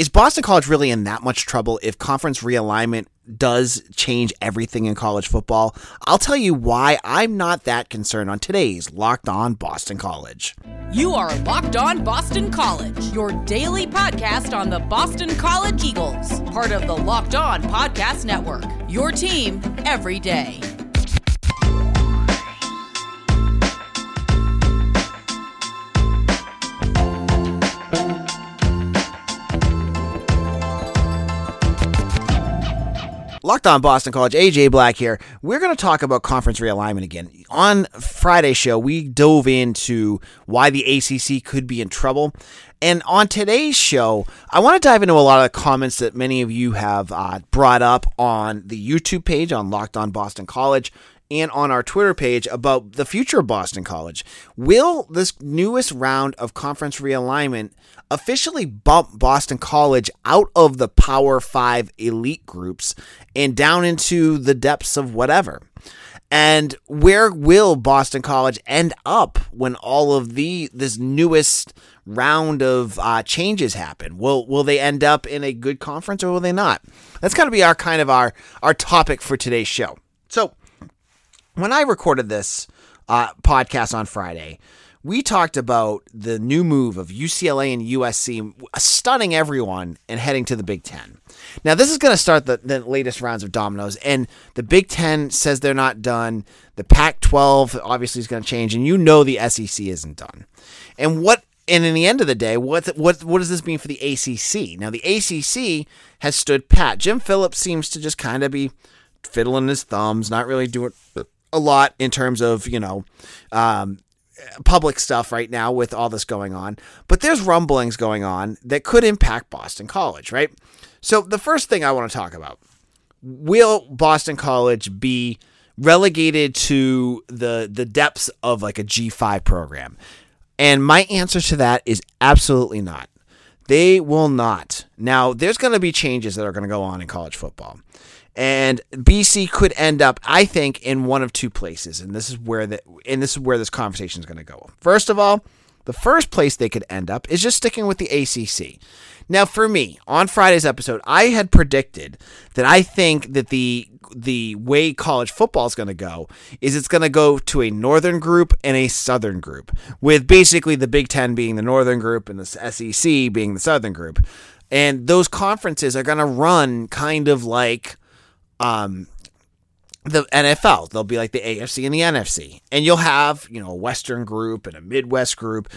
is Boston College really in that much trouble if conference realignment does change everything in college football? I'll tell you why I'm not that concerned on today's Locked On Boston College. You are Locked On Boston College, your daily podcast on the Boston College Eagles, part of the Locked On Podcast Network. Your team every day. Locked on Boston College, AJ Black here. We're going to talk about conference realignment again. On Friday's show, we dove into why the ACC could be in trouble. And on today's show, I want to dive into a lot of the comments that many of you have uh, brought up on the YouTube page on Locked on Boston College and on our Twitter page about the future of Boston College. Will this newest round of conference realignment officially bump Boston College out of the Power Five elite groups and down into the depths of whatever? And where will Boston College end up when all of the this newest round of uh, changes happen? Will will they end up in a good conference or will they not? That's going to be our kind of our our topic for today's show. So when I recorded this uh, podcast on Friday, we talked about the new move of UCLA and USC stunning everyone and heading to the Big Ten. Now, this is going to start the, the latest rounds of dominoes, and the Big Ten says they're not done. The Pac 12 obviously is going to change, and you know the SEC isn't done. And what and in the end of the day, what what what does this mean for the ACC? Now, the ACC has stood pat. Jim Phillips seems to just kind of be fiddling his thumbs, not really doing a lot in terms of you know um, public stuff right now with all this going on. But there's rumblings going on that could impact Boston College, right? So the first thing I want to talk about: Will Boston College be relegated to the the depths of like a G5 program? And my answer to that is absolutely not. They will not. Now, there's going to be changes that are going to go on in college football. And BC could end up, I think, in one of two places, and this is where the and this is where this conversation is going to go. First of all, the first place they could end up is just sticking with the ACC. Now, for me, on Friday's episode, I had predicted that I think that the the way college football is going to go is it's going to go to a northern group and a southern group, with basically the Big Ten being the northern group and the SEC being the southern group. And those conferences are going to run kind of like um, the NFL. They'll be like the AFC and the NFC. And you'll have, you know, a Western group and a Midwest group.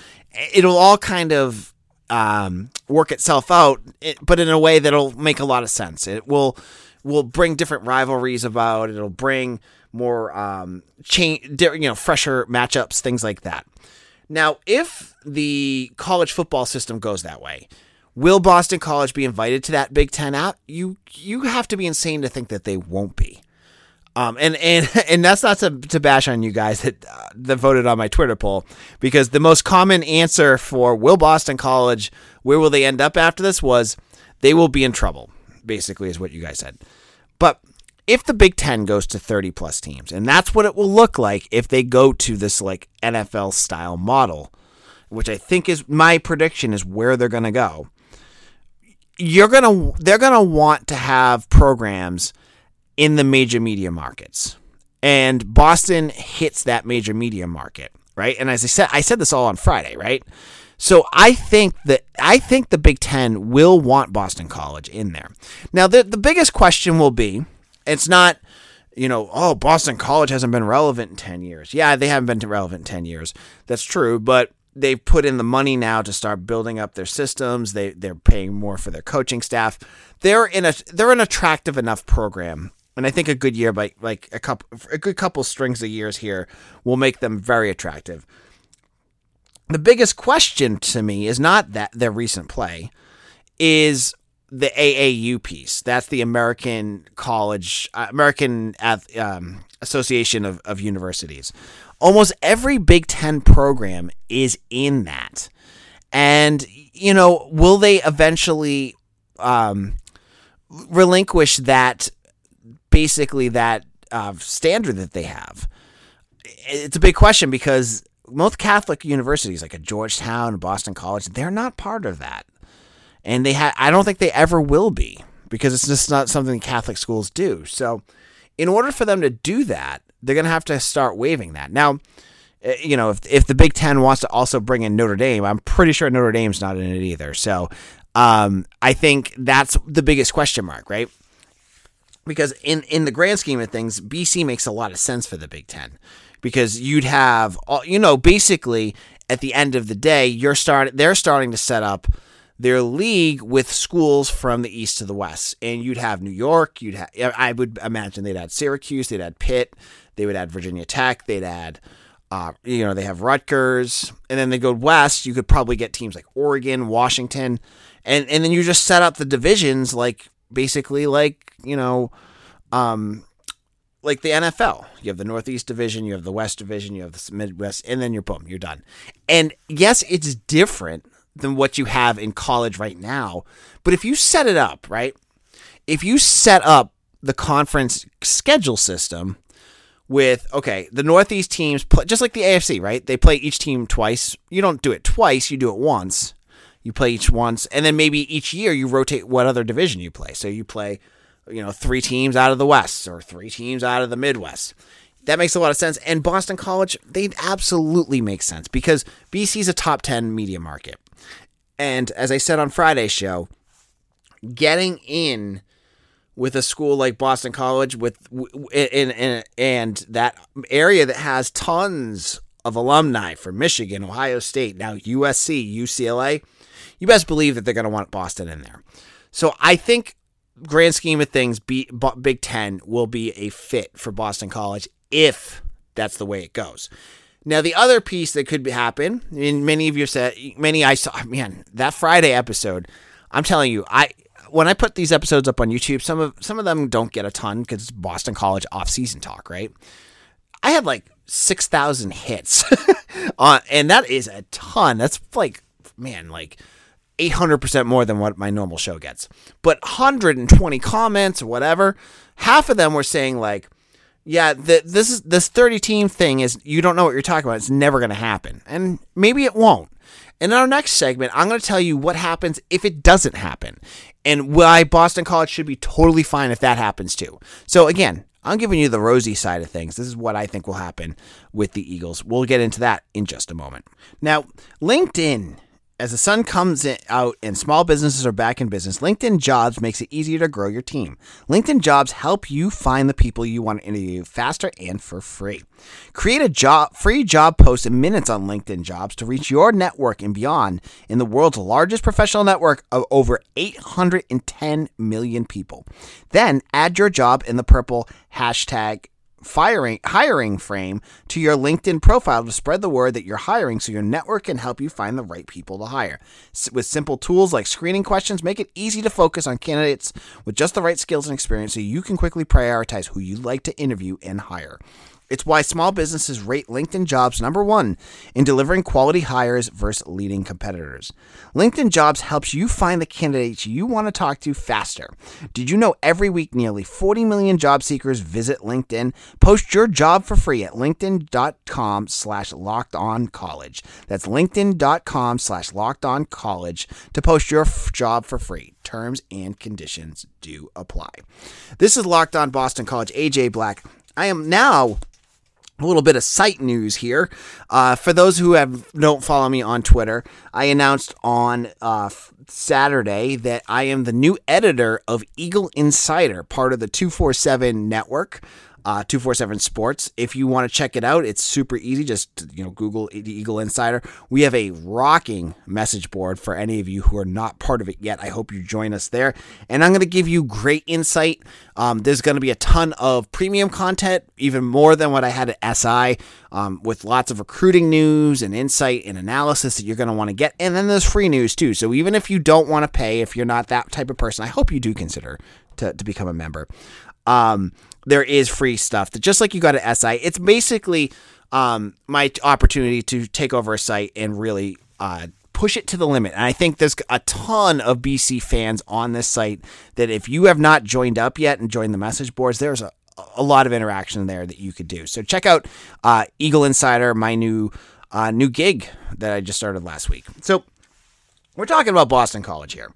It'll all kind of um, work itself out, but in a way that'll make a lot of sense. It will will bring different rivalries about. It'll bring more um, change, you know, fresher matchups, things like that. Now, if the college football system goes that way, Will Boston College be invited to that Big Ten out? You you have to be insane to think that they won't be. Um, and and and that's not to, to bash on you guys that uh, that voted on my Twitter poll because the most common answer for will Boston College where will they end up after this was they will be in trouble. Basically, is what you guys said. But if the Big Ten goes to 30 plus teams, and that's what it will look like if they go to this like NFL style model, which I think is my prediction is where they're going to go you're gonna they're gonna want to have programs in the major media markets, and Boston hits that major media market, right? And as I said, I said this all on Friday, right? So I think that I think the Big Ten will want Boston College in there. Now, the the biggest question will be, it's not, you know, oh, Boston College hasn't been relevant in ten years. Yeah, they haven't been relevant in ten years. That's true, but they've put in the money now to start building up their systems. They they're paying more for their coaching staff. They're in a they're an attractive enough program. And I think a good year by like a couple a good couple strings of years here will make them very attractive. The biggest question to me is not that their recent play is the AAU piece. That's the American College uh, American um, Association of, of Universities almost every Big Ten program is in that. And, you know, will they eventually um, relinquish that, basically, that uh, standard that they have? It's a big question because most Catholic universities, like at Georgetown Boston College, they're not part of that. and they had I don't think they ever will be because it's just not something Catholic schools do. So, in order for them to do that, they're going to have to start waiving that. Now, eh, you know, if if the Big Ten wants to also bring in Notre Dame, I'm pretty sure Notre Dame's not in it either. So, um, I think that's the biggest question mark, right? Because in in the grand scheme of things, BC makes a lot of sense for the Big Ten because you'd have, you know, basically at the end of the day, you're start they're starting to set up their league with schools from the east to the west, and you'd have New York, you'd have I would imagine they'd add Syracuse, they'd add Pitt, they would add Virginia Tech, they'd add. Uh, you know they have Rutgers, and then they go west. You could probably get teams like Oregon, Washington, and and then you just set up the divisions like basically like you know um like the NFL. You have the Northeast Division, you have the West Division, you have the Midwest, and then you're boom, you're done. And yes, it's different than what you have in college right now. But if you set it up, right? If you set up the conference schedule system with okay, the Northeast teams play just like the AFC, right? They play each team twice. You don't do it twice, you do it once. You play each once, and then maybe each year you rotate what other division you play. So you play you know, three teams out of the West or three teams out of the Midwest. That makes a lot of sense. And Boston College, they absolutely make sense because BC is a top 10 media market. And as I said on Friday's show, getting in with a school like Boston College with in, in and that area that has tons of alumni from Michigan, Ohio State, now USC, UCLA, you best believe that they're going to want Boston in there. So I think grand scheme of things, B, Big Ten will be a fit for Boston College if that's the way it goes. Now, the other piece that could happen, and many of you said, many I saw, man, that Friday episode, I'm telling you, I when I put these episodes up on YouTube, some of some of them don't get a ton because Boston College off season talk, right? I had like six thousand hits, on, and that is a ton. That's like, man, like 800% more than what my normal show gets. But 120 comments or whatever, half of them were saying like, yeah, this is this 30 team thing is you don't know what you're talking about. It's never going to happen. And maybe it won't. In our next segment, I'm going to tell you what happens if it doesn't happen and why Boston College should be totally fine if that happens too. So again, I'm giving you the rosy side of things. This is what I think will happen with the Eagles. We'll get into that in just a moment. Now, LinkedIn as the sun comes out and small businesses are back in business, LinkedIn Jobs makes it easier to grow your team. LinkedIn Jobs help you find the people you want to interview faster and for free. Create a job free job post in minutes on LinkedIn Jobs to reach your network and beyond in the world's largest professional network of over 810 million people. Then add your job in the purple hashtag firing hiring frame to your LinkedIn profile to spread the word that you're hiring so your network can help you find the right people to hire. With simple tools like screening questions, make it easy to focus on candidates with just the right skills and experience so you can quickly prioritize who you'd like to interview and hire. It's why small businesses rate LinkedIn jobs number one in delivering quality hires versus leading competitors. LinkedIn jobs helps you find the candidates you want to talk to faster. Did you know every week nearly 40 million job seekers visit LinkedIn? Post your job for free at linkedin.com slash locked on college. That's linkedin.com slash locked on college to post your f- job for free. Terms and conditions do apply. This is Locked On Boston College. AJ Black. I am now a little bit of site news here. Uh, for those who have don't follow me on Twitter, I announced on uh, Saturday that I am the new editor of Eagle Insider, part of the 247 network uh, 247 Sports. If you want to check it out, it's super easy. Just you know, Google the Eagle Insider. We have a rocking message board for any of you who are not part of it yet. I hope you join us there. And I'm going to give you great insight. Um, there's going to be a ton of premium content, even more than what I had at SI, um, with lots of recruiting news and insight and analysis that you're going to want to get. And then there's free news too. So even if you don't want to pay, if you're not that type of person, I hope you do consider to, to become a member. Um, there is free stuff just like you got at SI, it's basically um, my opportunity to take over a site and really uh, push it to the limit. And I think there's a ton of BC fans on this site that if you have not joined up yet and joined the message boards, there's a, a lot of interaction there that you could do. So check out uh, Eagle Insider, my new uh, new gig that I just started last week. So we're talking about Boston College here.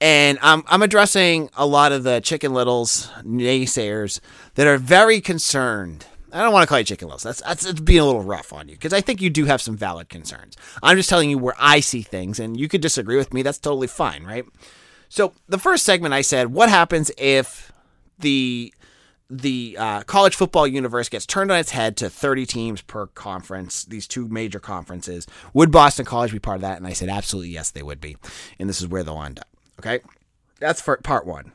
And I'm, I'm addressing a lot of the Chicken Littles naysayers that are very concerned. I don't want to call you Chicken Littles. That's, that's, that's being a little rough on you because I think you do have some valid concerns. I'm just telling you where I see things, and you could disagree with me. That's totally fine, right? So the first segment, I said, what happens if the the uh, college football universe gets turned on its head to 30 teams per conference, these two major conferences. Would Boston College be part of that? And I said, absolutely, yes, they would be. And this is where they'll end up. Okay. That's for part one.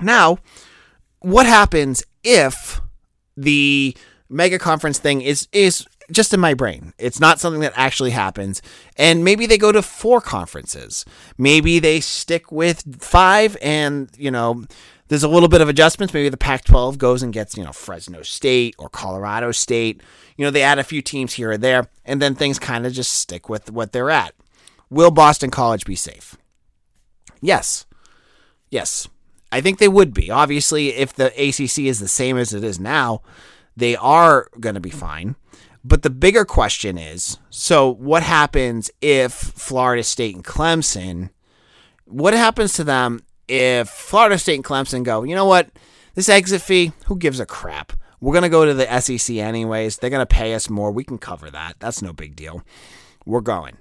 Now, what happens if the mega conference thing is, is just in my brain. It's not something that actually happens. And maybe they go to four conferences. Maybe they stick with five and, you know, there's a little bit of adjustments. Maybe the Pac 12 goes and gets, you know, Fresno State or Colorado State. You know, they add a few teams here or there, and then things kind of just stick with what they're at. Will Boston College be safe? Yes. Yes. I think they would be. Obviously, if the ACC is the same as it is now, they are going to be fine. But the bigger question is so what happens if Florida State and Clemson, what happens to them if Florida State and Clemson go, you know what, this exit fee, who gives a crap? We're going to go to the SEC anyways. They're going to pay us more. We can cover that. That's no big deal. We're going.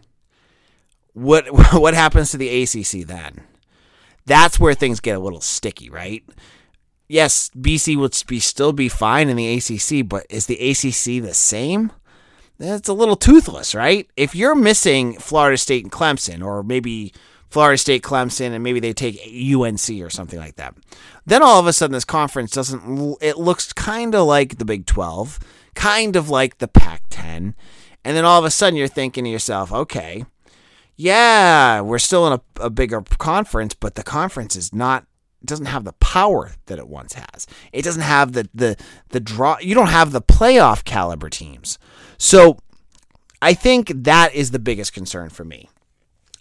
What what happens to the ACC then? That's where things get a little sticky, right? Yes, BC would be still be fine in the ACC, but is the ACC the same? That's a little toothless, right? If you're missing Florida State and Clemson, or maybe Florida State, Clemson, and maybe they take UNC or something like that. Then all of a sudden, this conference doesn't. It looks kind of like the Big Twelve, kind of like the Pac-10, and then all of a sudden, you're thinking to yourself, okay, yeah, we're still in a, a bigger conference, but the conference is not doesn't have the power that it once has. It doesn't have the the the draw. You don't have the playoff caliber teams. So I think that is the biggest concern for me.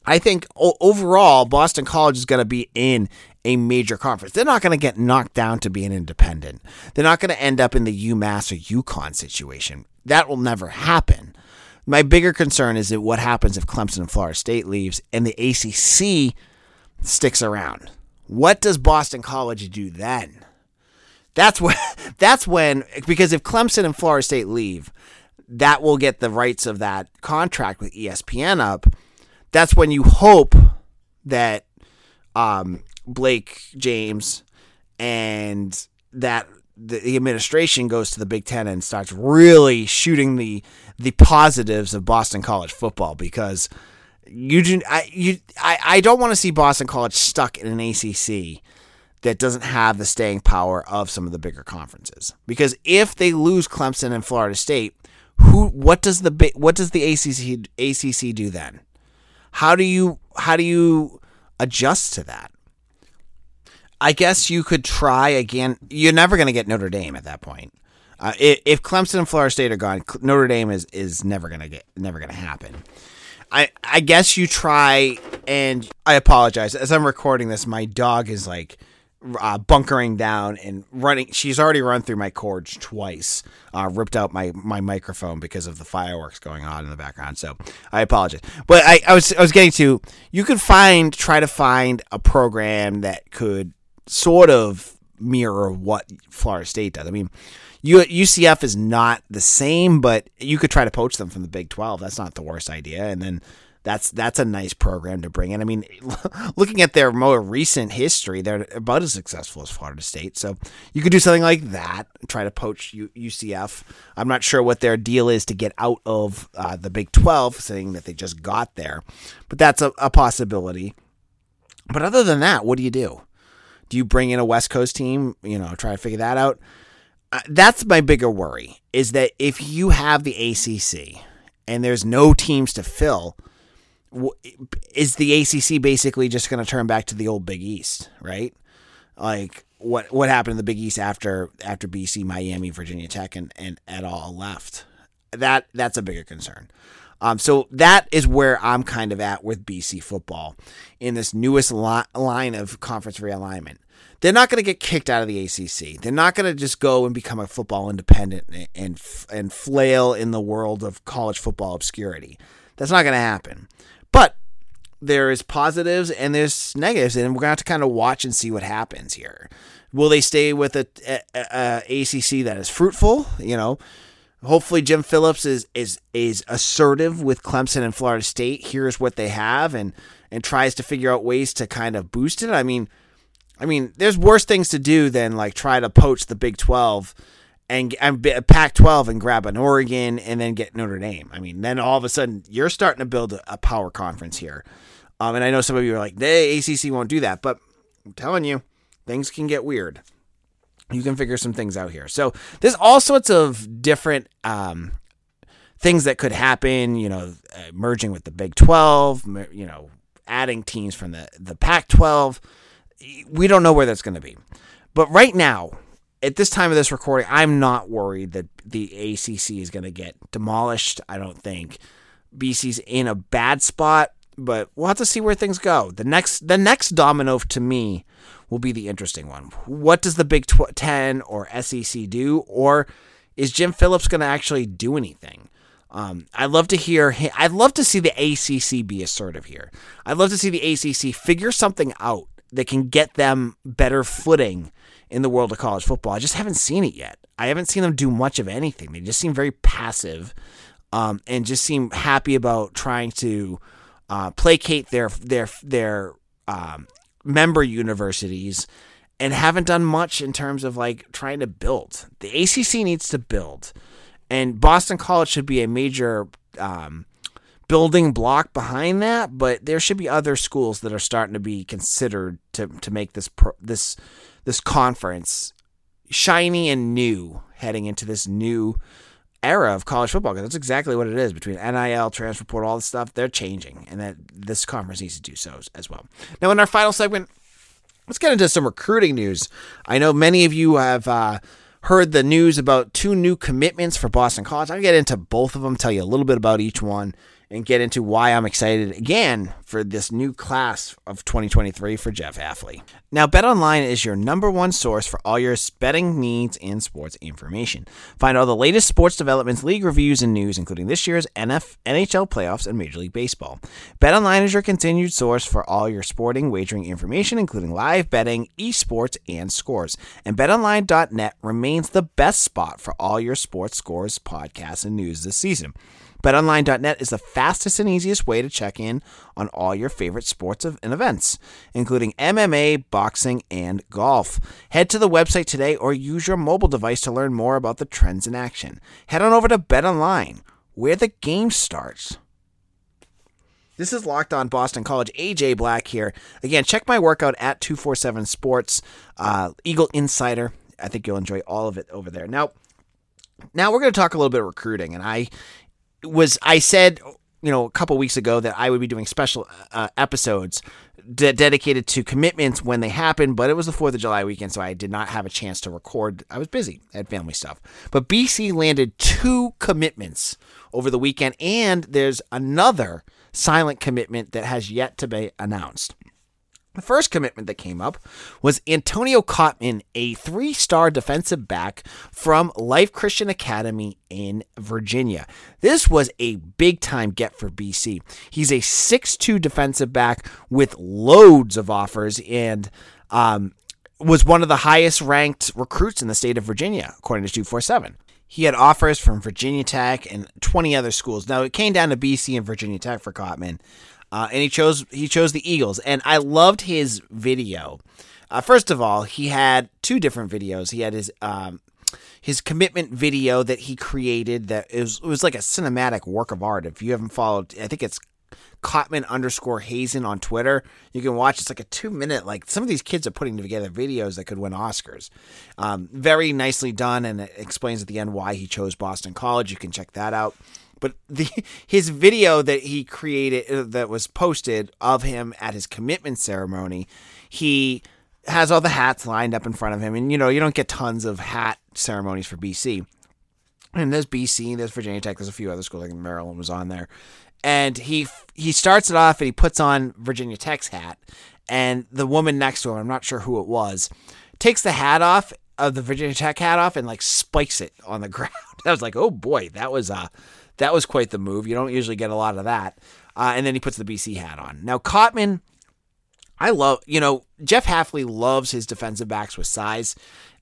I think overall, Boston College is going to be in a major conference. They're not going to get knocked down to be an independent. They're not going to end up in the UMass or UConn situation. That will never happen. My bigger concern is that what happens if Clemson and Florida State leaves and the ACC sticks around. What does Boston College do then? That's when that's when because if Clemson and Florida State leave, that will get the rights of that contract with ESPN up that's when you hope that um, Blake James and that the, administration goes to the Big Ten and starts really shooting the the positives of Boston College football because you do, I you I, I don't want to see Boston College stuck in an ACC that doesn't have the staying power of some of the bigger conferences. Because if they lose Clemson and Florida State who what does the what does the ACC ACC do then how do you how do you adjust to that? I guess you could try again. You're never going to get Notre Dame at that point. Uh, if Clemson and Florida State are gone, Notre Dame is is never going to get never going to happen. I I guess you try and I apologize as I'm recording this. My dog is like uh, bunkering down and running. She's already run through my cords twice, uh, ripped out my, my microphone because of the fireworks going on in the background. So I apologize. But I, I was I was getting to you could find try to find a program that could sort of mirror what Florida State does. I mean, UCF is not the same, but you could try to poach them from the Big Twelve. That's not the worst idea. And then that's that's a nice program to bring in. I mean, looking at their more recent history, they're about as successful as Florida State. So you could do something like that, try to poach UCF. I'm not sure what their deal is to get out of uh, the Big 12, saying that they just got there, but that's a, a possibility. But other than that, what do you do? Do you bring in a West Coast team? You know, try to figure that out. Uh, that's my bigger worry is that if you have the ACC and there's no teams to fill is the ACC basically just going to turn back to the old Big East, right? Like what what happened in the Big East after after BC, Miami, Virginia Tech, and and et al. left? That that's a bigger concern. Um, so that is where I'm kind of at with BC football in this newest li- line of conference realignment. They're not going to get kicked out of the ACC. They're not going to just go and become a football independent and, and and flail in the world of college football obscurity. That's not going to happen. But there is positives and there's negatives, and we're gonna have to kind of watch and see what happens here. Will they stay with a, a, a ACC that is fruitful? You know, hopefully Jim Phillips is is is assertive with Clemson and Florida State. Here's what they have and and tries to figure out ways to kind of boost it. I mean, I mean, there's worse things to do than like try to poach the Big Twelve and, and Pac 12 and grab an Oregon and then get Notre Dame. I mean, then all of a sudden you're starting to build a, power conference here. Um, and I know some of you are like, the ACC won't do that, but I'm telling you, things can get weird. You can figure some things out here. So there's all sorts of different um, things that could happen. You know, uh, merging with the Big 12. You know, adding teams from the the Pac 12. We don't know where that's going to be, but right now at this time of this recording, I'm not worried that the ACC is going to get demolished. I don't think BC's in a bad spot, but we'll have to see where things go. The next, the next domino to me will be the interesting one. What does the Big Ten or SEC do, or is Jim Phillips going to actually do anything? Um, I'd love to hear. I'd love to see the ACC be assertive here. I'd love to see the ACC figure something out that can get them better footing in the world of college football. I just haven't seen it yet. I haven't seen them do much of anything. They just seem very passive um, and just seem happy about trying to uh, placate their their their um, member universities and haven't done much in terms of like trying to build. The ACC needs to build, and Boston College should be a major um, building block behind that. But there should be other schools that are starting to be considered to to make this pro, this this conference shiny and new heading into this new era of college football because that's exactly what it is between NIL, transfer portal, all this stuff. They're changing, and that this conference needs to do so as well. Now, in our final segment, let's get into some recruiting news. I know many of you have uh, heard the news about two new commitments for Boston College. I'll get into both of them, tell you a little bit about each one, and get into why I'm excited again for this new class of 2023 for Jeff Hafley. Now, BetOnline is your number one source for all your betting needs and sports information. Find all the latest sports developments, league reviews, and news, including this year's NF, NHL playoffs and Major League Baseball. BetOnline is your continued source for all your sporting wagering information, including live betting, esports, and scores. And BetOnline.net remains the best spot for all your sports scores, podcasts, and news this season. BetOnline.net is the fastest and easiest way to check in on all your favorite sports and events, including MMA, boxing, and golf. Head to the website today or use your mobile device to learn more about the trends in action. Head on over to BetOnline, where the game starts. This is Locked On Boston College. AJ Black here. Again, check my workout at 247 Sports, uh, Eagle Insider. I think you'll enjoy all of it over there. Now, now we're going to talk a little bit of recruiting, and I was I said you know a couple weeks ago that I would be doing special uh, episodes de- dedicated to commitments when they happen, but it was the 4th of July weekend, so I did not have a chance to record. I was busy, had family stuff. But BC landed two commitments over the weekend, and there's another silent commitment that has yet to be announced. The first commitment that came up was Antonio Cotman, a three star defensive back from Life Christian Academy in Virginia. This was a big time get for BC. He's a six-two defensive back with loads of offers and um, was one of the highest ranked recruits in the state of Virginia, according to 247. He had offers from Virginia Tech and 20 other schools. Now, it came down to BC and Virginia Tech for Cotman. Uh, and he chose he chose the Eagles, and I loved his video. Uh, first of all, he had two different videos. He had his um, his commitment video that he created that it was, it was like a cinematic work of art. If you haven't followed, I think it's Cotman underscore Hazen on Twitter. You can watch. It's like a two minute. Like some of these kids are putting together videos that could win Oscars. Um, very nicely done, and it explains at the end why he chose Boston College. You can check that out. But the his video that he created uh, that was posted of him at his commitment ceremony, he has all the hats lined up in front of him, and you know you don't get tons of hat ceremonies for BC. And there's BC, there's Virginia Tech, there's a few other schools like Maryland was on there, and he he starts it off and he puts on Virginia Tech's hat, and the woman next to him, I'm not sure who it was, takes the hat off of the Virginia Tech hat off and like spikes it on the ground. I was like, oh boy, that was uh that was quite the move. You don't usually get a lot of that. uh, and then he puts the BC hat on. Now Cotman, I love you know Jeff Hafley loves his defensive backs with size,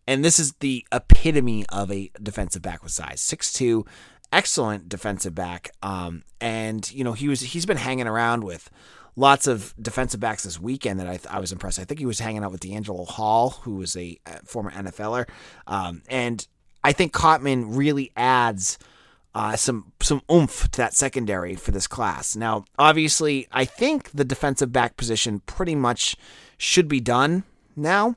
and this is the epitome of a defensive back with size. Six two, excellent defensive back. Um, and you know he was he's been hanging around with lots of defensive backs this weekend that I, I was impressed. I think he was hanging out with DeAngelo Hall, who was a, a former NFLer, um, and I think Cotman really adds. Uh, some some oomph to that secondary for this class. Now, obviously, I think the defensive back position pretty much should be done now.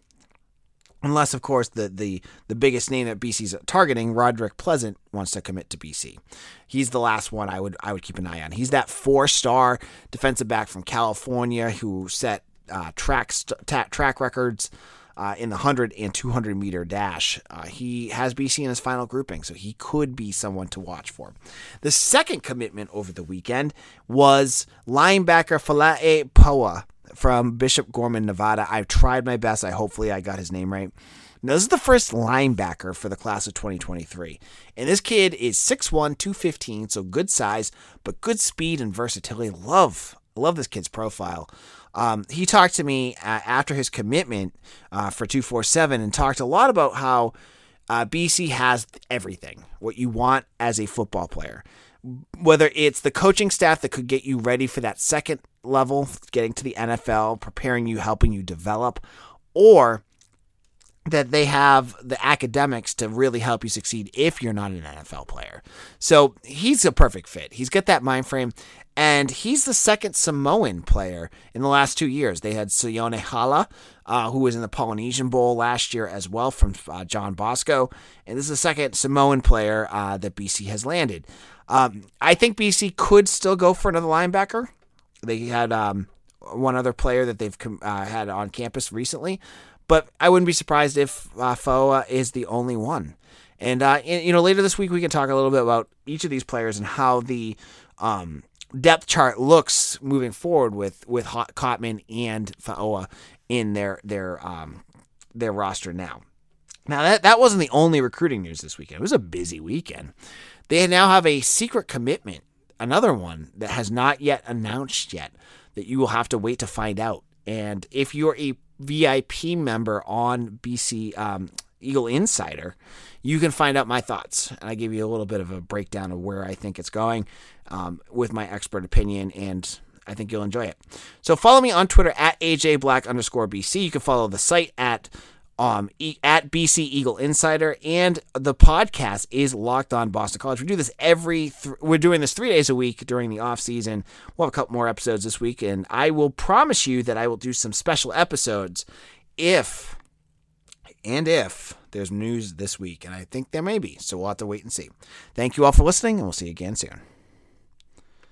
Unless, of course, the, the, the biggest name that BC's targeting, Roderick Pleasant, wants to commit to BC. He's the last one I would I would keep an eye on. He's that four star defensive back from California who set uh, track st- track records uh, in the 100 and 200 meter dash. Uh, he has BC in his final grouping, so he could be someone to watch for. The second commitment over the weekend was linebacker Falae Poa from Bishop Gorman, Nevada. I've tried my best. I hopefully I got his name right. Now, this is the first linebacker for the class of 2023. And this kid is 6'1, 215, so good size, but good speed and versatility. Love, love this kid's profile. Um, he talked to me uh, after his commitment uh, for 247 and talked a lot about how uh, BC has everything, what you want as a football player whether it's the coaching staff that could get you ready for that second level, getting to the NFL, preparing you, helping you develop, or that they have the academics to really help you succeed if you're not an NFL player. So he's a perfect fit. He's got that mind frame, and he's the second Samoan player in the last two years. They had Sione Hala, uh, who was in the Polynesian Bowl last year as well from uh, John Bosco, and this is the second Samoan player uh, that BC has landed. Um, I think BC could still go for another linebacker. They had um, one other player that they've uh, had on campus recently, but I wouldn't be surprised if uh, Foa is the only one. And uh, you know, later this week we can talk a little bit about each of these players and how the um, depth chart looks moving forward with with Cotman and Faoa in their their um, their roster now. Now that that wasn't the only recruiting news this weekend. It was a busy weekend. They now have a secret commitment, another one that has not yet announced yet that you will have to wait to find out. And if you're a VIP member on BC um, Eagle Insider, you can find out my thoughts. And I give you a little bit of a breakdown of where I think it's going um, with my expert opinion, and I think you'll enjoy it. So follow me on Twitter at AJ Black underscore BC. You can follow the site at um, at BC Eagle Insider, and the podcast is Locked On Boston College. We do this every. Th- we're doing this three days a week during the off season. We'll have a couple more episodes this week, and I will promise you that I will do some special episodes if and if there's news this week, and I think there may be. So we'll have to wait and see. Thank you all for listening, and we'll see you again soon.